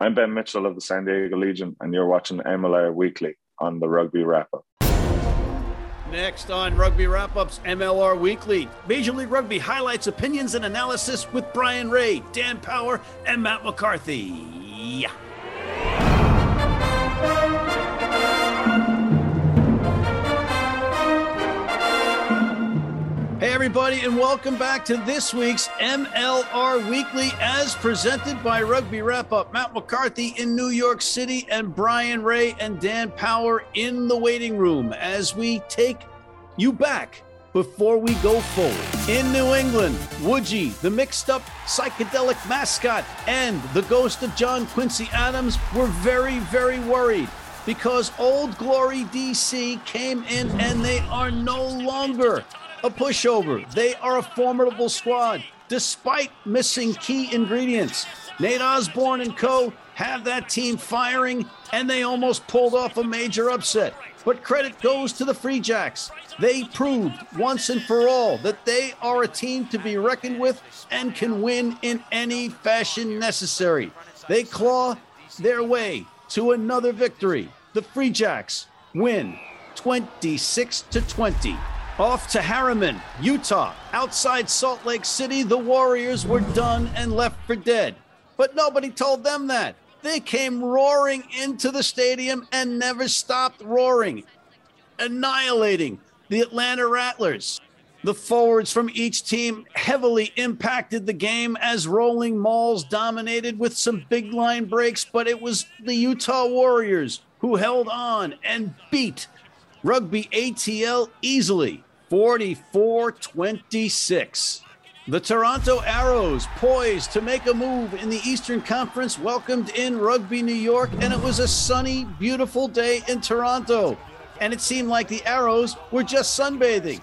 I'm Ben Mitchell of the San Diego Legion, and you're watching MLR Weekly on the Rugby Wrap Up. Next on Rugby Wrap Up's MLR Weekly, Major League Rugby highlights, opinions, and analysis with Brian Ray, Dan Power, and Matt McCarthy. Yeah. Everybody, and welcome back to this week's MLR Weekly as presented by Rugby Wrap Up. Matt McCarthy in New York City and Brian Ray and Dan Power in the waiting room as we take you back before we go forward. In New England, Woodgie, the mixed up psychedelic mascot, and the ghost of John Quincy Adams were very, very worried because Old Glory DC came in and they are no longer a pushover. They are a formidable squad despite missing key ingredients. Nate Osborne and co have that team firing, and they almost pulled off a major upset. But credit goes to the Free Jacks. They proved once and for all that they are a team to be reckoned with and can win in any fashion necessary. They claw their way to another victory. The Free Jacks win 26 to 20. Off to Herriman, Utah. Outside Salt Lake City, the Warriors were done and left for dead. But nobody told them that. They came roaring into the stadium and never stopped roaring, annihilating the Atlanta Rattlers. The forwards from each team heavily impacted the game as Rolling mauls dominated with some big line breaks, but it was the Utah Warriors who held on and beat Rugby ATL easily 44 26. The Toronto Arrows, poised to make a move in the Eastern Conference, welcomed in Rugby New York, and it was a sunny, beautiful day in Toronto. And it seemed like the Arrows were just sunbathing.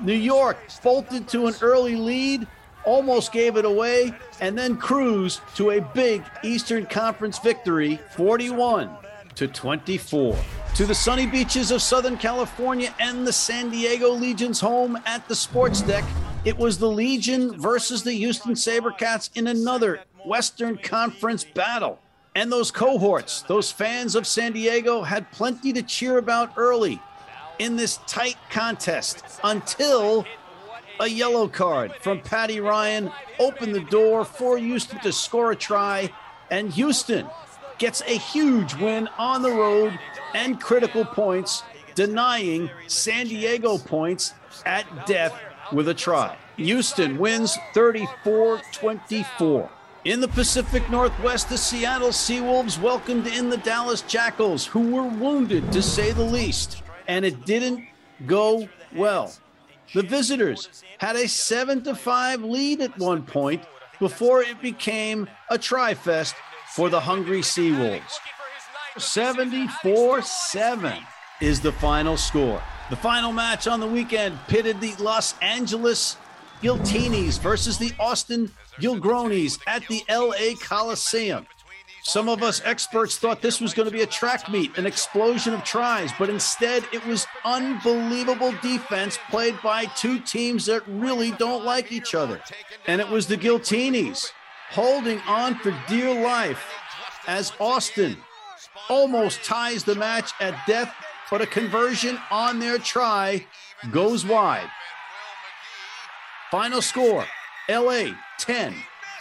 New York bolted to an early lead, almost gave it away, and then cruised to a big Eastern Conference victory, 41 to 24 to the sunny beaches of Southern California and the San Diego Legion's home at the sports deck. It was the Legion versus the Houston Sabercats in another Western Conference battle. And those cohorts, those fans of San Diego, had plenty to cheer about early in this tight contest until a yellow card from Paddy Ryan opened the door for Houston to score a try. And Houston gets a huge win on the road and critical points, denying San Diego points at death with a try. Houston wins 34 24. In the Pacific Northwest, the Seattle Seawolves welcomed in the Dallas Jackals, who were wounded to say the least, and it didn't go well. The visitors had a 7 to 5 lead at one point before it became a try fest for the Hungry Seawolves. 74 7 is the final score. The final match on the weekend pitted the Los Angeles Giltinis versus the Austin Gilgronis at the LA Coliseum. Some of us experts thought this was going to be a track meet, an explosion of tries, but instead it was unbelievable defense played by two teams that really don't like each other. And it was the Giltinis holding on for dear life as Austin almost ties the match at death, but a conversion on their try goes wide. Final score LA 10,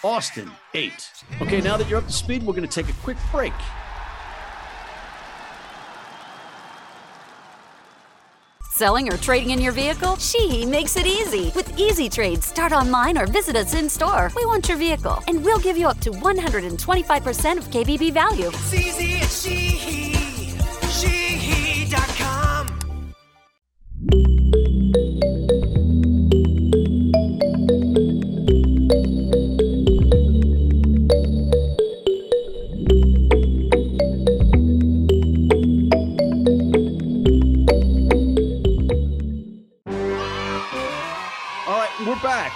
Austin 8. Okay, now that you're up to speed, we're going to take a quick break. Selling or trading in your vehicle? She makes it easy. With Easy Trade, start online or visit us in store. We want your vehicle, and we'll give you up to 125% of KBB value. It's easy at she,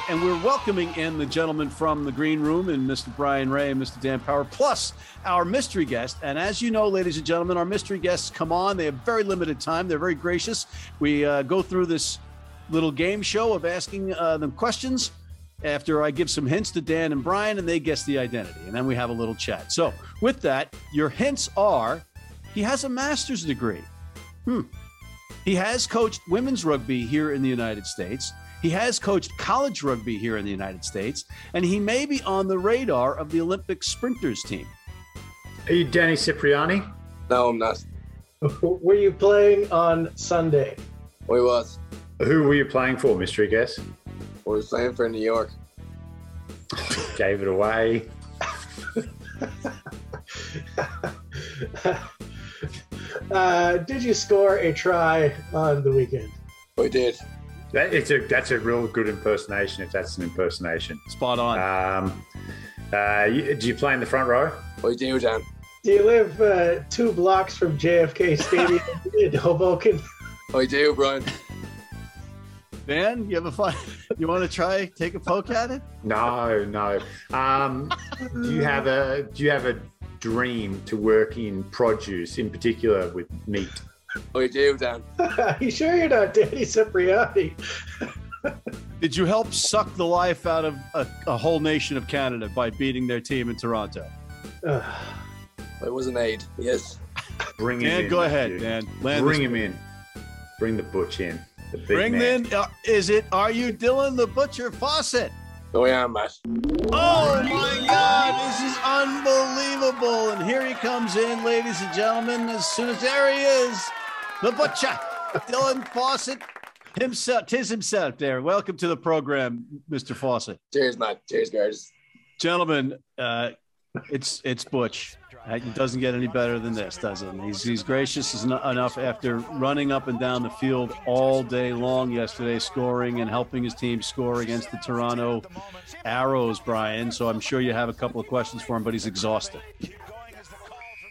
and we're welcoming in the gentleman from the green room and Mr. Brian Ray and Mr. Dan Power, plus our mystery guest. And as you know, ladies and gentlemen, our mystery guests come on. They have very limited time. They're very gracious. We uh, go through this little game show of asking uh, them questions. after I give some hints to Dan and Brian, and they guess the identity. And then we have a little chat. So, with that, your hints are he has a master's degree. Hmm. He has coached women's rugby here in the United States. He has coached college rugby here in the United States, and he may be on the radar of the Olympic sprinters team. Are you Danny Cipriani? No, I'm not. Were you playing on Sunday? We was. Who were you playing for, mystery guest? We was playing for New York. Gave it away. uh, did you score a try on the weekend? We did. That, it's a that's a real good impersonation. If that's an impersonation, Spot on. um, uh, you, do you play in the front row? We do, Dan. Do you live uh, two blocks from JFK Stadium in Hoboken? We do, Brian. Dan, you have a fun. You want to try take a poke at it? No, no. Um, do you have a do you have a dream to work in produce, in particular with meat? We do, Dan. Are you sure you're not Danny Cipriani? Did you help suck the life out of a, a whole nation of Canada by beating their team in Toronto? Uh, It was an aid. Yes. Bring him Dan, in. go ahead, Matthew. Dan. Land Bring this- him in. Bring the butch in. The big Bring man. in. Uh, is it? Are you Dylan the Butcher Fawcett? Oh. Oh my God! This is unbelievable. And here he comes in, ladies and gentlemen. As soon as there he is, the Butcher, Dylan Fawcett himself. Tis himself. There. Welcome to the program, Mr. Fawcett. Cheers, Matt. Cheers, guys. gentlemen, uh, it's it's Butch. It doesn't get any better than this, does it? He's he's gracious enough after running up and down the field all day long yesterday, scoring and helping his team score against the Toronto Arrows, Brian. So I'm sure you have a couple of questions for him, but he's exhausted.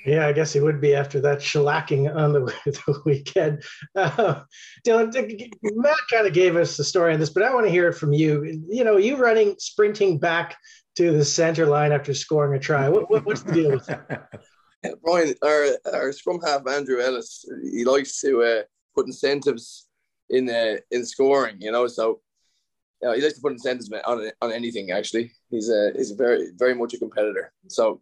yeah, I guess he would be after that shellacking on the, the weekend. Uh, Dylan, Matt kind of gave us the story on this, but I want to hear it from you. You know, you running, sprinting back to the center line after scoring a try. What, what, what's the deal with that? Brian, our, our scrum half, Andrew Ellis, he likes to uh, put incentives in uh, in scoring, you know. So uh, he likes to put incentives on on anything. Actually, he's a he's very very much a competitor. So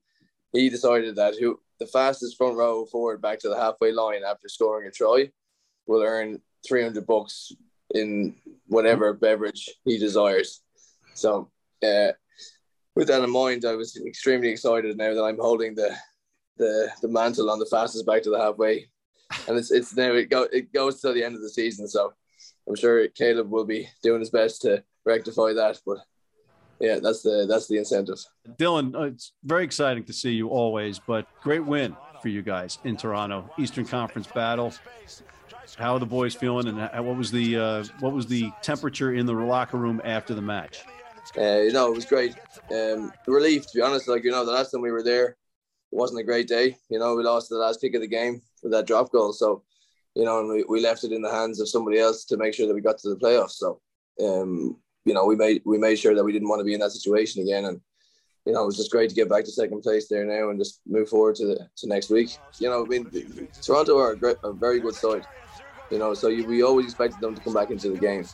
he decided that who the fastest front row forward back to the halfway line after scoring a try will earn three hundred bucks in whatever beverage he desires. So. Uh, with that in mind, I was extremely excited now that I'm holding the the the mantle on the fastest back to the halfway, and it's it's now it go it goes till the end of the season. So I'm sure Caleb will be doing his best to rectify that. But yeah, that's the that's the incentive. Dylan, uh, it's very exciting to see you always, but great win for you guys in Toronto, Eastern Conference battle. How are the boys feeling, and what was the uh, what was the temperature in the locker room after the match? Uh, you know, it was great. Um, relief to be honest. Like you know, the last time we were there, it wasn't a great day. You know, we lost the last kick of the game with that drop goal. So, you know, and we, we left it in the hands of somebody else to make sure that we got to the playoffs. So, um, you know, we made we made sure that we didn't want to be in that situation again. And you know, it was just great to get back to second place there now and just move forward to the to next week. You know, I mean, Toronto are a, great, a very good side. You know, so you, we always expected them to come back into the game.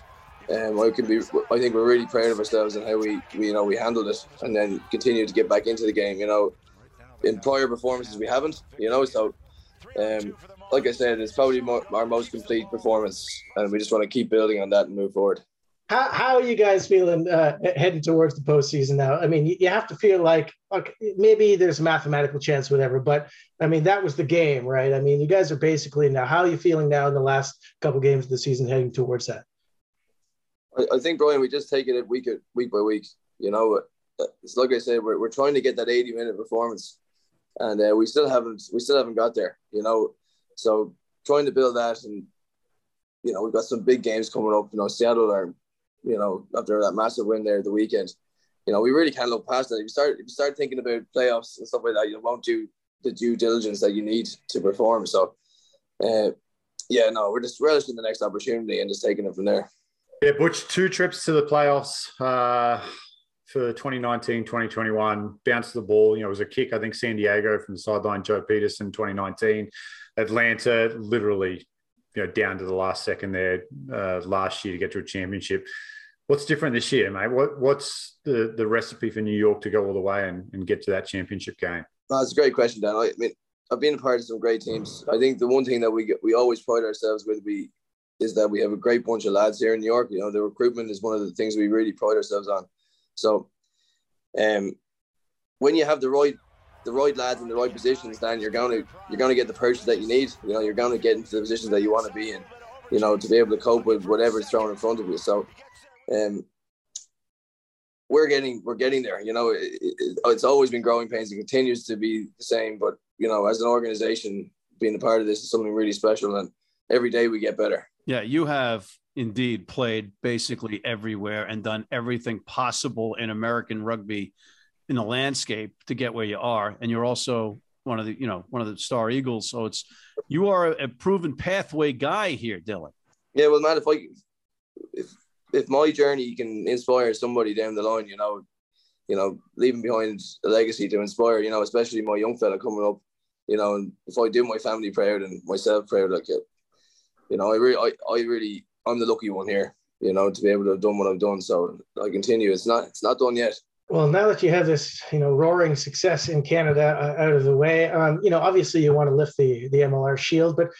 Um, I can be. I think we're really proud of ourselves and how we, we, you know, we handled it, and then continue to get back into the game. You know, in prior performances we haven't. You know, so um, like I said, it's probably mo- our most complete performance, and we just want to keep building on that and move forward. How, how are you guys feeling uh, heading towards the postseason now? I mean, you, you have to feel like okay, maybe there's a mathematical chance, whatever. But I mean, that was the game, right? I mean, you guys are basically now. How are you feeling now in the last couple games of the season, heading towards that? I, I think Brian, we just take it week week by week. You know, it's like I said, we're, we're trying to get that 80 minute performance, and uh, we still haven't we still haven't got there. You know, so trying to build that, and you know, we've got some big games coming up. You know, Seattle are, you know, after that massive win there the weekend. You know, we really can't look past that. If you start if you start thinking about playoffs and stuff like that, you won't do the due diligence that you need to perform. So, uh, yeah, no, we're just relishing the next opportunity and just taking it from there. Yeah, Butch, two trips to the playoffs uh, for 2019, 2021. Bounced the ball. You know, it was a kick, I think, San Diego from the sideline, Joe Pietersen, 2019. Atlanta, literally, you know, down to the last second there uh, last year to get to a championship. What's different this year, mate? What what's the, the recipe for New York to go all the way and, and get to that championship game? That's a great question, Dan. I mean, I've been a part of some great teams. I think the one thing that we get, we always pride ourselves with we is that we have a great bunch of lads here in New York. You know, the recruitment is one of the things we really pride ourselves on. So, um, when you have the right the right lads in the right positions, then you're going to you're going to get the purchase that you need. You know, you're going to get into the positions that you want to be in. You know, to be able to cope with whatever's thrown in front of you. So, um, we're getting we're getting there. You know, it, it, it's always been growing pains. It continues to be the same. But you know, as an organization, being a part of this is something really special, and every day we get better. Yeah, you have indeed played basically everywhere and done everything possible in American rugby in the landscape to get where you are, and you're also one of the you know one of the star eagles. So it's you are a proven pathway guy here, Dylan. Yeah, well, man, if I if if my journey can inspire somebody down the line, you know, you know, leaving behind a legacy to inspire, you know, especially my young fella coming up, you know, and if I do my family proud and myself proud, like it, you know, I really, I, I really, I'm the lucky one here, you know, to be able to have done what I've done. So I continue. It's not, it's not done yet. Well, now that you have this, you know, roaring success in Canada uh, out of the way, um, you know, obviously you want to lift the the MLR shield, but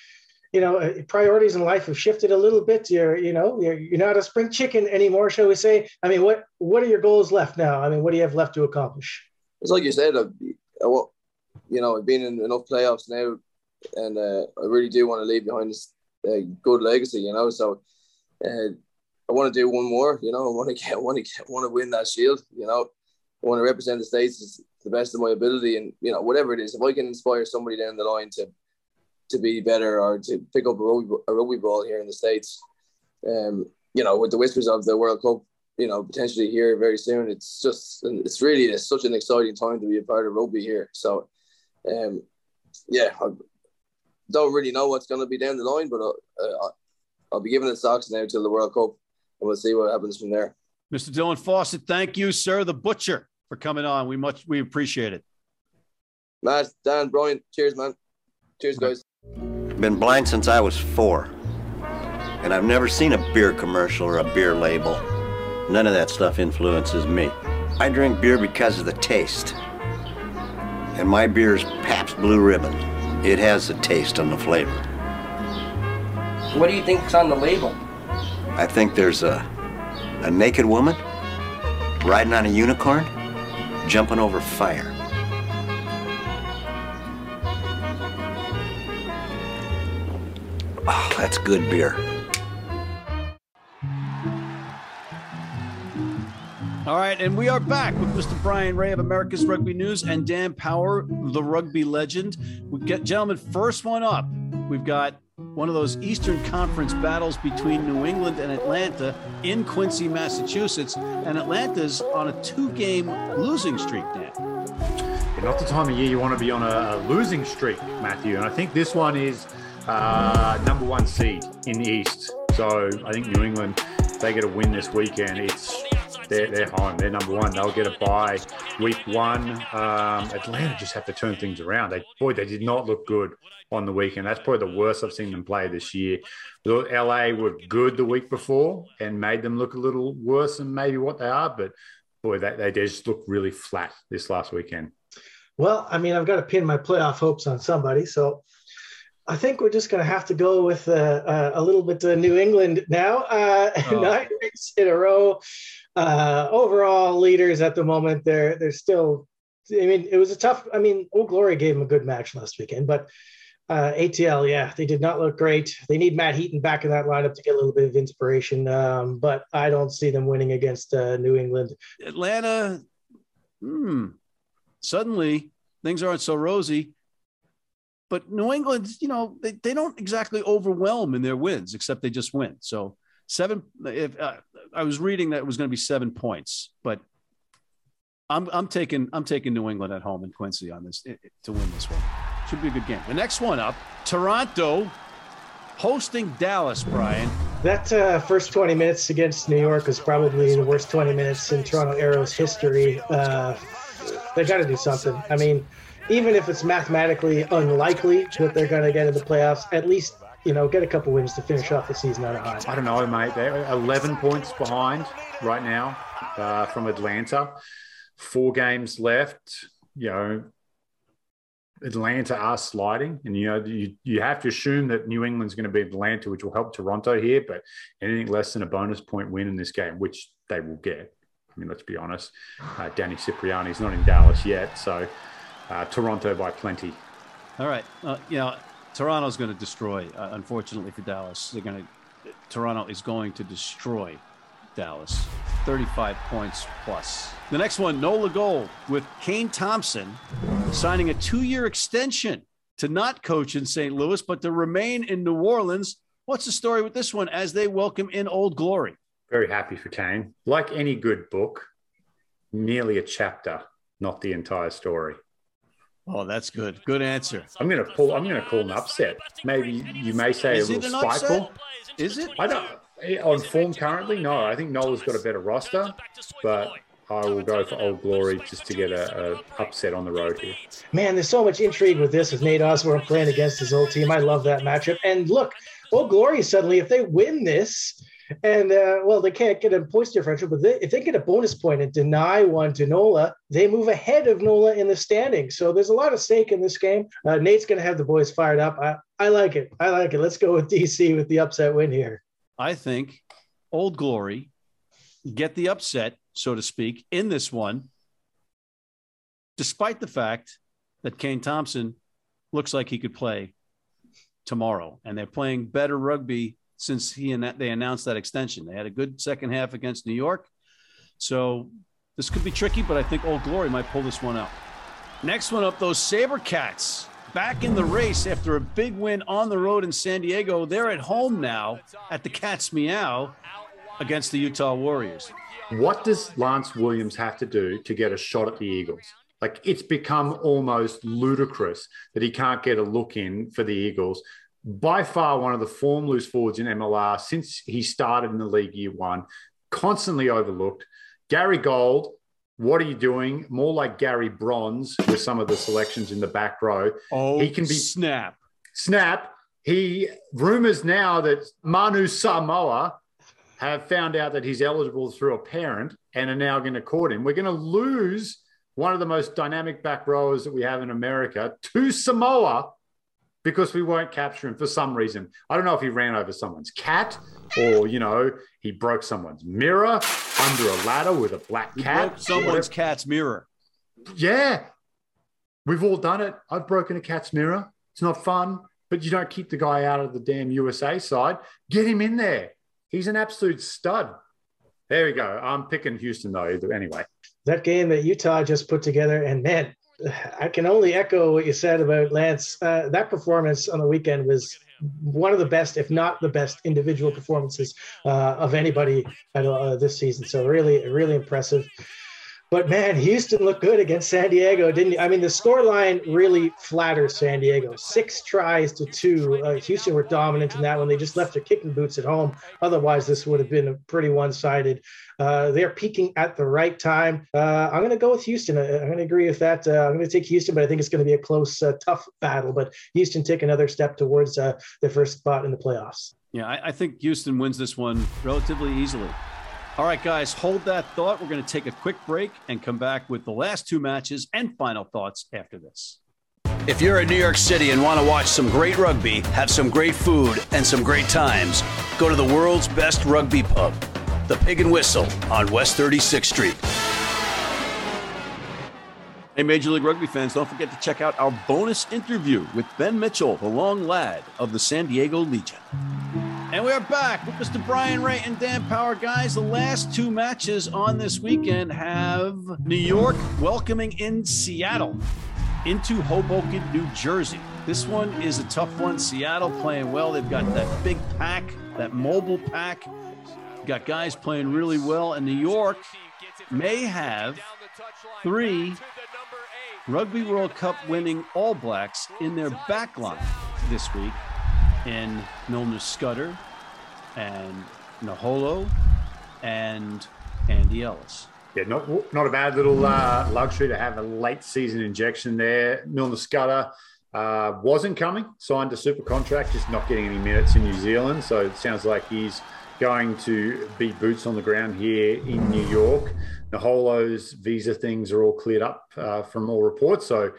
you know, uh, priorities in life have shifted a little bit. You're, you know, you're, you're not a spring chicken anymore, shall we say? I mean, what what are your goals left now? I mean, what do you have left to accomplish? It's like you said, I, I, you know, I've been in enough playoffs now, and uh, I really do want to leave behind this uh, good legacy. You know, so uh, I want to do one more. You know, I want to get, want to get, want to win that shield. You know, I want to represent the states to the best of my ability, and you know whatever it is, if I can inspire somebody down the line to to be better or to pick up a rugby, a rugby ball here in the states, um, you know, with the whispers of the World Cup, you know, potentially here very soon, it's just it's really it's such an exciting time to be a part of rugby here. So, um, yeah, don't really know what's going to be down the line, but I'll, uh, I'll be giving it socks now till the World Cup, and we'll see what happens from there. Mr. Dylan Fawcett, thank you, sir, the butcher, for coming on. We much we appreciate it. Matt, Dan, Brian, cheers, man. Cheers, guys. Been blind since I was four. And I've never seen a beer commercial or a beer label. None of that stuff influences me. I drink beer because of the taste. And my beer is Pabst Blue Ribbon. It has the taste and the flavor. What do you think's on the label? I think there's a a naked woman riding on a unicorn, jumping over fire. Oh, that's good beer. All right, and we are back with Mr. Brian Ray of America's Rugby News and Dan Power, the rugby legend. We get gentlemen, first one up. We've got one of those Eastern Conference battles between New England and Atlanta in Quincy, Massachusetts. And Atlanta's on a two game losing streak Dan. Not the time of year you want to be on a, a losing streak, Matthew. And I think this one is uh, number one seed in the East. So I think New England, they get a win this weekend. It's they're, they're home. They're number one. They'll get a bye week one. Um, Atlanta just have to turn things around. They boy, they did not look good on the weekend. That's probably the worst I've seen them play this year. LA were good the week before and made them look a little worse than maybe what they are. But boy, they, they just look really flat this last weekend. Well, I mean, I've got to pin my playoff hopes on somebody. So I think we're just going to have to go with uh, uh, a little bit to New England now. Uh, oh. Nine weeks in a row. Uh, overall leaders at the moment, they're they're still. I mean, it was a tough. I mean, Old Glory gave them a good match last weekend, but uh, ATL, yeah, they did not look great. They need Matt Heaton back in that lineup to get a little bit of inspiration, um, but I don't see them winning against uh, New England. Atlanta, hmm, suddenly things aren't so rosy. But New England, you know, they, they don't exactly overwhelm in their wins, except they just win. So seven. If uh, I was reading that it was going to be seven points, but I'm I'm taking I'm taking New England at home in Quincy on this to win this one. Should be a good game. The next one up, Toronto hosting Dallas. Brian. That uh, first 20 minutes against New York was probably the worst 20 minutes in Toronto Arrow's history. Uh, they got to do something. I mean, even if it's mathematically unlikely that they're going to get in the playoffs, at least you know, get a couple wins to finish off the season on a high. I don't know, mate. They're 11 points behind right now uh, from Atlanta. Four games left. You know, Atlanta are sliding, and you know you, you have to assume that New England's going to be Atlanta, which will help Toronto here. But anything less than a bonus point win in this game, which they will get. I mean, let's be honest. Uh, Danny Cipriani's not in Dallas yet, so uh, Toronto by plenty. All right, uh, you know Toronto's going to destroy. Uh, unfortunately for Dallas, they're going to. Toronto is going to destroy Dallas. 35 points plus. The next one, Nola Gold with Kane Thompson signing a two year extension to not coach in St. Louis, but to remain in New Orleans. What's the story with this one as they welcome in Old Glory? Very happy for Kane. Like any good book, nearly a chapter, not the entire story. Oh, that's good. Good answer. I'm gonna pull. I'm gonna call an upset. Maybe you may say Is a little an spiteful. Is it? I don't. On form currently, no. I think Nola's got a better roster, but I will go for Old Glory just to get a, a upset on the road here. Man, there's so much intrigue with this with Nate Osborne playing against his old team. I love that matchup. And look, Old Glory suddenly, if they win this, and uh, well, they can't get a points differential, but they, if they get a bonus point and deny one to Nola, they move ahead of Nola in the standings. So there's a lot of stake in this game. Uh, Nate's going to have the boys fired up. I, I like it. I like it. Let's go with DC with the upset win here. I think Old Glory get the upset, so to speak, in this one, despite the fact that Kane Thompson looks like he could play tomorrow, and they're playing better rugby since he and they announced that extension. They had a good second half against New York, so this could be tricky, but I think Old Glory might pull this one out. Next one up, those Sabercats back in the race after a big win on the road in San Diego. They're at home now at the Cats Meow against the Utah Warriors. What does Lance Williams have to do to get a shot at the Eagles? Like it's become almost ludicrous that he can't get a look in for the Eagles. By far, one of the form loose forwards in MLR since he started in the league year one, constantly overlooked. Gary Gold, what are you doing? More like Gary Bronze with some of the selections in the back row. Oh, he can be snap. snap. He rumors now that Manu Samoa have found out that he's eligible through a parent and are now going to court him. We're going to lose one of the most dynamic back rowers that we have in America to Samoa because we won't capture him for some reason. I don't know if he ran over someone's cat or, you know, he broke someone's mirror under a ladder with a black He cat. broke someone's cat's mirror. Yeah. We've all done it. I've broken a cat's mirror. It's not fun, but you don't keep the guy out of the damn USA side. Get him in there. He's an absolute stud. There we go. I'm picking Houston though. Anyway, that game that Utah just put together, and man, I can only echo what you said about Lance. Uh, that performance on the weekend was one of the best, if not the best, individual performances uh, of anybody at, uh, this season. So really, really impressive. But man, Houston looked good against San Diego, didn't you? I mean, the scoreline really flatters San Diego. Six tries to two. Uh, Houston were dominant in that one. They just left their kicking boots at home. Otherwise, this would have been a pretty one-sided. Uh, they're peaking at the right time. Uh, I'm going to go with Houston. I- I'm going to agree with that. Uh, I'm going to take Houston, but I think it's going to be a close, uh, tough battle. But Houston take another step towards uh, their first spot in the playoffs. Yeah, I, I think Houston wins this one relatively easily. All right, guys, hold that thought. We're going to take a quick break and come back with the last two matches and final thoughts after this. If you're in New York City and want to watch some great rugby, have some great food, and some great times, go to the world's best rugby pub, the Pig and Whistle on West 36th Street. Hey, Major League Rugby fans, don't forget to check out our bonus interview with Ben Mitchell, the long lad of the San Diego Legion. And we are back with Mr. Brian Ray and Dan Power. Guys, the last two matches on this weekend have New York welcoming in Seattle into Hoboken, New Jersey. This one is a tough one. Seattle playing well. They've got that big pack, that mobile pack. Got guys playing really well. And New York may have three Rugby World Cup winning All Blacks in their back line this week in Milner Skudder and Naholo and Andy Ellis. yeah, not not a bad little uh, luxury to have a late season injection there. Milner Skudder uh, wasn't coming, signed a super contract, just not getting any minutes in New Zealand. So it sounds like he's going to be boots on the ground here in New York. Naholo's visa things are all cleared up uh, from all reports. So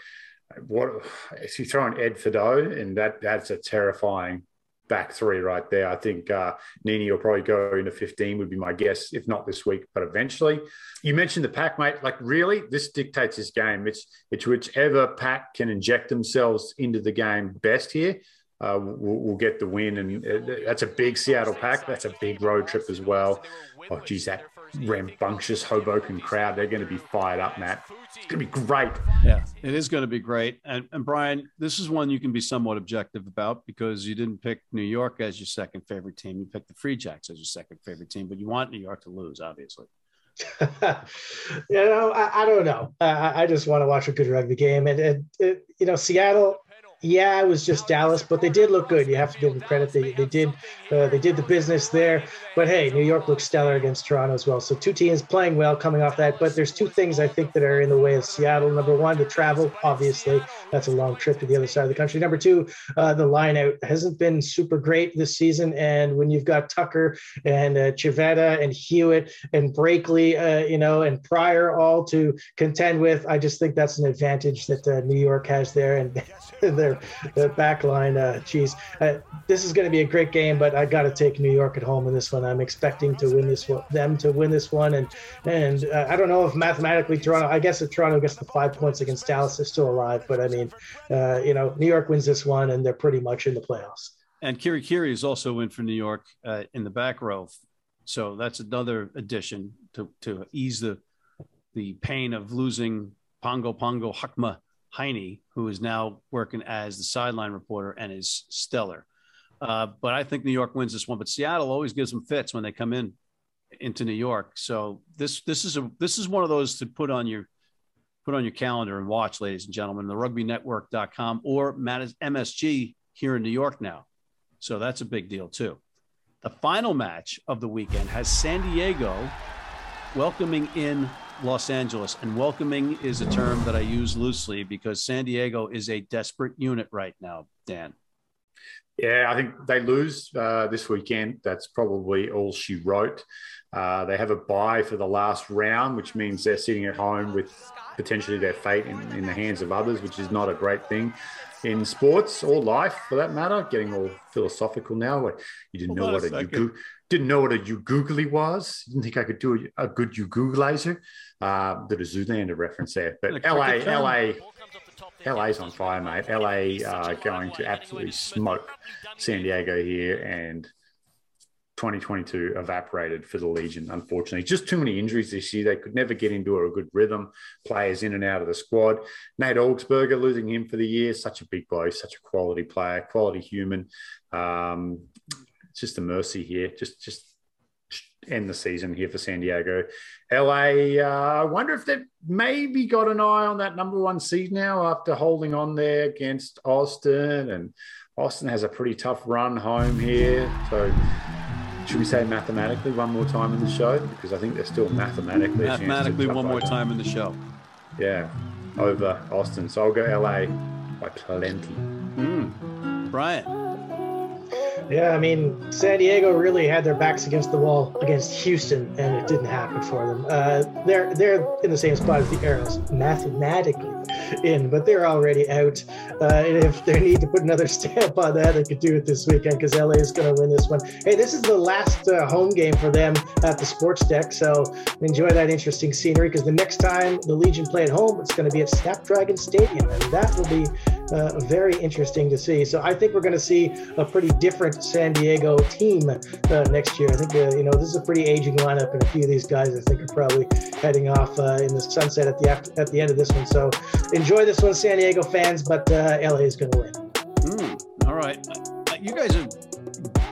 what if you throw in Ed Fidow, and that that's a terrifying back three right there. I think uh, Nini will probably go into 15 would be my guess, if not this week, but eventually. You mentioned the pack, mate. Like really, this dictates this game. It's it's whichever pack can inject themselves into the game best here. Uh, will we'll get the win, and uh, that's a big Seattle pack. That's a big road trip as well. Oh, geez, that rambunctious Hoboken crowd, they're going to be fired up, Matt. It's going to be great. Yeah, it is going to be great. And, and Brian, this is one you can be somewhat objective about because you didn't pick New York as your second favorite team. You picked the Free Jacks as your second favorite team, but you want New York to lose, obviously. you know, I, I don't know. I, I, just want to watch a good rugby game, and, and, and you know, Seattle yeah, it was just Dallas, but they did look good. You have to give them credit. They, they did uh, they did the business there. But hey, New York looks stellar against Toronto as well. So two teams playing well coming off that. But there's two things I think that are in the way of Seattle. Number one, the travel. Obviously, that's a long trip to the other side of the country. Number two, uh, the line out hasn't been super great this season. And when you've got Tucker and uh, Civetta and Hewitt and Brakeley, uh, you know, and Pryor all to contend with, I just think that's an advantage that uh, New York has there. And their, their back line, uh, geez, uh, this is going to be a great game, but I got to take New York at home in this one. I'm expecting to win this one, them to win this one, and and uh, I don't know if mathematically Toronto. I guess if Toronto gets the five points against Dallas, they're still alive. But I mean, uh, you know, New York wins this one, and they're pretty much in the playoffs. And Kirri Kirri is also in for New York uh, in the back row, so that's another addition to to ease the the pain of losing Pongo Pongo Hakma Heine, who is now working as the sideline reporter and is stellar. Uh, but I think New York wins this one. But Seattle always gives them fits when they come in into New York. So this this is a this is one of those to put on your put on your calendar and watch, ladies and gentlemen. The RugbyNetwork.com or MSG here in New York now. So that's a big deal too. The final match of the weekend has San Diego welcoming in Los Angeles. And welcoming is a term that I use loosely because San Diego is a desperate unit right now, Dan. Yeah, I think they lose uh, this weekend. That's probably all she wrote. Uh, they have a bye for the last round, which means they're sitting at home with potentially their fate in, in the hands of others, which is not a great thing in sports or life for that matter. Getting all philosophical now. You didn't Hold know what a, a you didn't know what a you googly was. Didn't think I could do a, a good you Googlizer. Uh, did a Zoolander reference there, but LA, LA, LA's on fire, mate. LA uh, going to absolutely smoke San Diego here, and 2022 evaporated for the Legion, unfortunately. Just too many injuries this year. They could never get into a good rhythm. Players in and out of the squad. Nate Augspurger, losing him for the year, such a big blow, such a quality player, quality human. Um, it's just a mercy here. Just, just end the season here for San Diego. LA, uh, I wonder if they've maybe got an eye on that number one seed now after holding on there against Austin. And Austin has a pretty tough run home here. So, should we say mathematically one more time in the show? Because I think they're still mathematically. Mathematically, one more time in the show. Yeah, over Austin. So I'll go LA by plenty. Mm. Brian. Yeah, I mean, San Diego really had their backs against the wall against Houston, and it didn't happen for them. Uh, they're they're in the same spot as the Arrows, mathematically in, but they're already out. Uh, and if they need to put another stamp on that, they could do it this weekend because LA is going to win this one. Hey, this is the last uh, home game for them at the Sports Deck, so enjoy that interesting scenery because the next time the Legion play at home, it's going to be at Snapdragon Stadium, and that will be uh, very interesting to see. So I think we're going to see a pretty different San Diego team uh, next year. I think uh, you know this is a pretty aging lineup, and a few of these guys I think are probably heading off uh, in the sunset at the at the end of this one. So enjoy this one, San Diego fans, but uh, LA is going to win. Mm, all right, uh, you guys have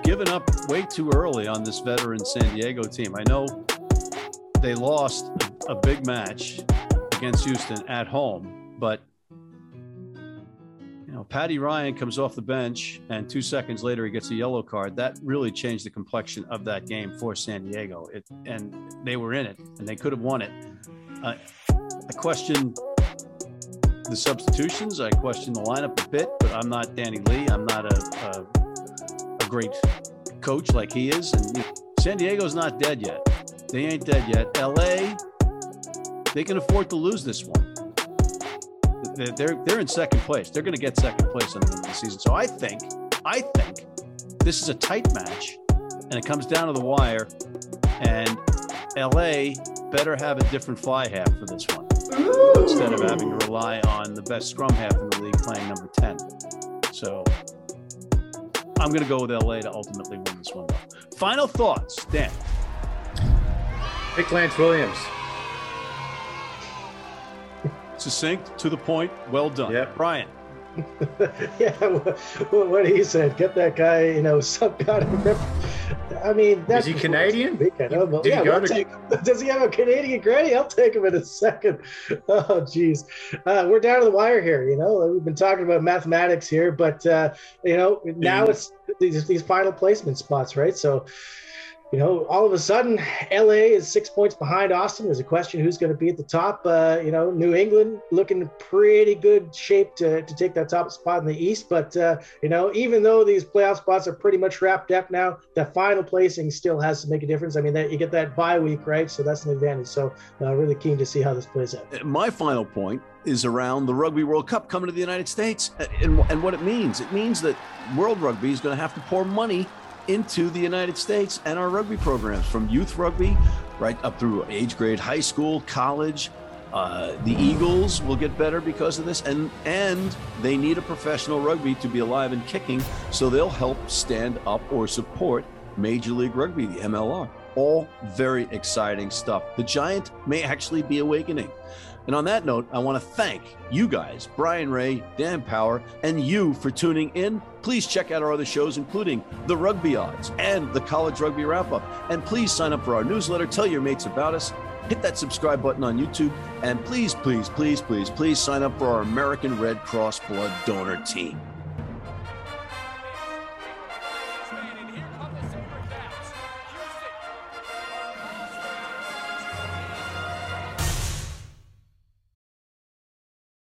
given up way too early on this veteran San Diego team. I know they lost a big match against Houston at home, but you know, Paddy Ryan comes off the bench and two seconds later he gets a yellow card. That really changed the complexion of that game for San Diego. It, and they were in it and they could have won it. Uh, the question the substitutions. I question the lineup a bit, but I'm not Danny Lee. I'm not a, a, a great coach like he is. And you know, San Diego's not dead yet. They ain't dead yet. LA, they can afford to lose this one. They're they're, in second place. They're going to get second place in the season. So I think I think this is a tight match, and it comes down to the wire. And LA better have a different fly half for this one instead of having to rely on the best scrum half in the league playing number 10. So I'm going to go with LA to ultimately win this one. Final thoughts, Dan. Pick Lance Williams. Succinct, to the point, well done. Yep. Brian. yeah, what, what he said. Get that guy, you know, some kind of. I mean, that's Is he Canadian? Know, but he go we'll to- take. Does he have a Canadian granny? I'll take him in a second. Oh, geez, uh, we're down to the wire here. You know, we've been talking about mathematics here, but uh, you know, now it's these, these final placement spots, right? So. You know, all of a sudden, LA is six points behind Austin. There's a question who's going to be at the top. Uh, you know, New England looking in pretty good shape to, to take that top spot in the East. But, uh, you know, even though these playoff spots are pretty much wrapped up now, the final placing still has to make a difference. I mean, that you get that bye week, right? So that's an advantage. So, uh, really keen to see how this plays out. My final point is around the Rugby World Cup coming to the United States and, and what it means. It means that World Rugby is going to have to pour money into the United States and our rugby programs from youth rugby right up through age grade high school, college. Uh, the Eagles will get better because of this, and and they need a professional rugby to be alive and kicking, so they'll help stand up or support Major League Rugby, the MLR. All very exciting stuff. The giant may actually be awakening. And on that note, I want to thank you guys, Brian Ray, Dan Power, and you for tuning in. Please check out our other shows, including The Rugby Odds and the College Rugby Wrap Up. And please sign up for our newsletter. Tell your mates about us. Hit that subscribe button on YouTube. And please, please, please, please, please sign up for our American Red Cross Blood Donor Team.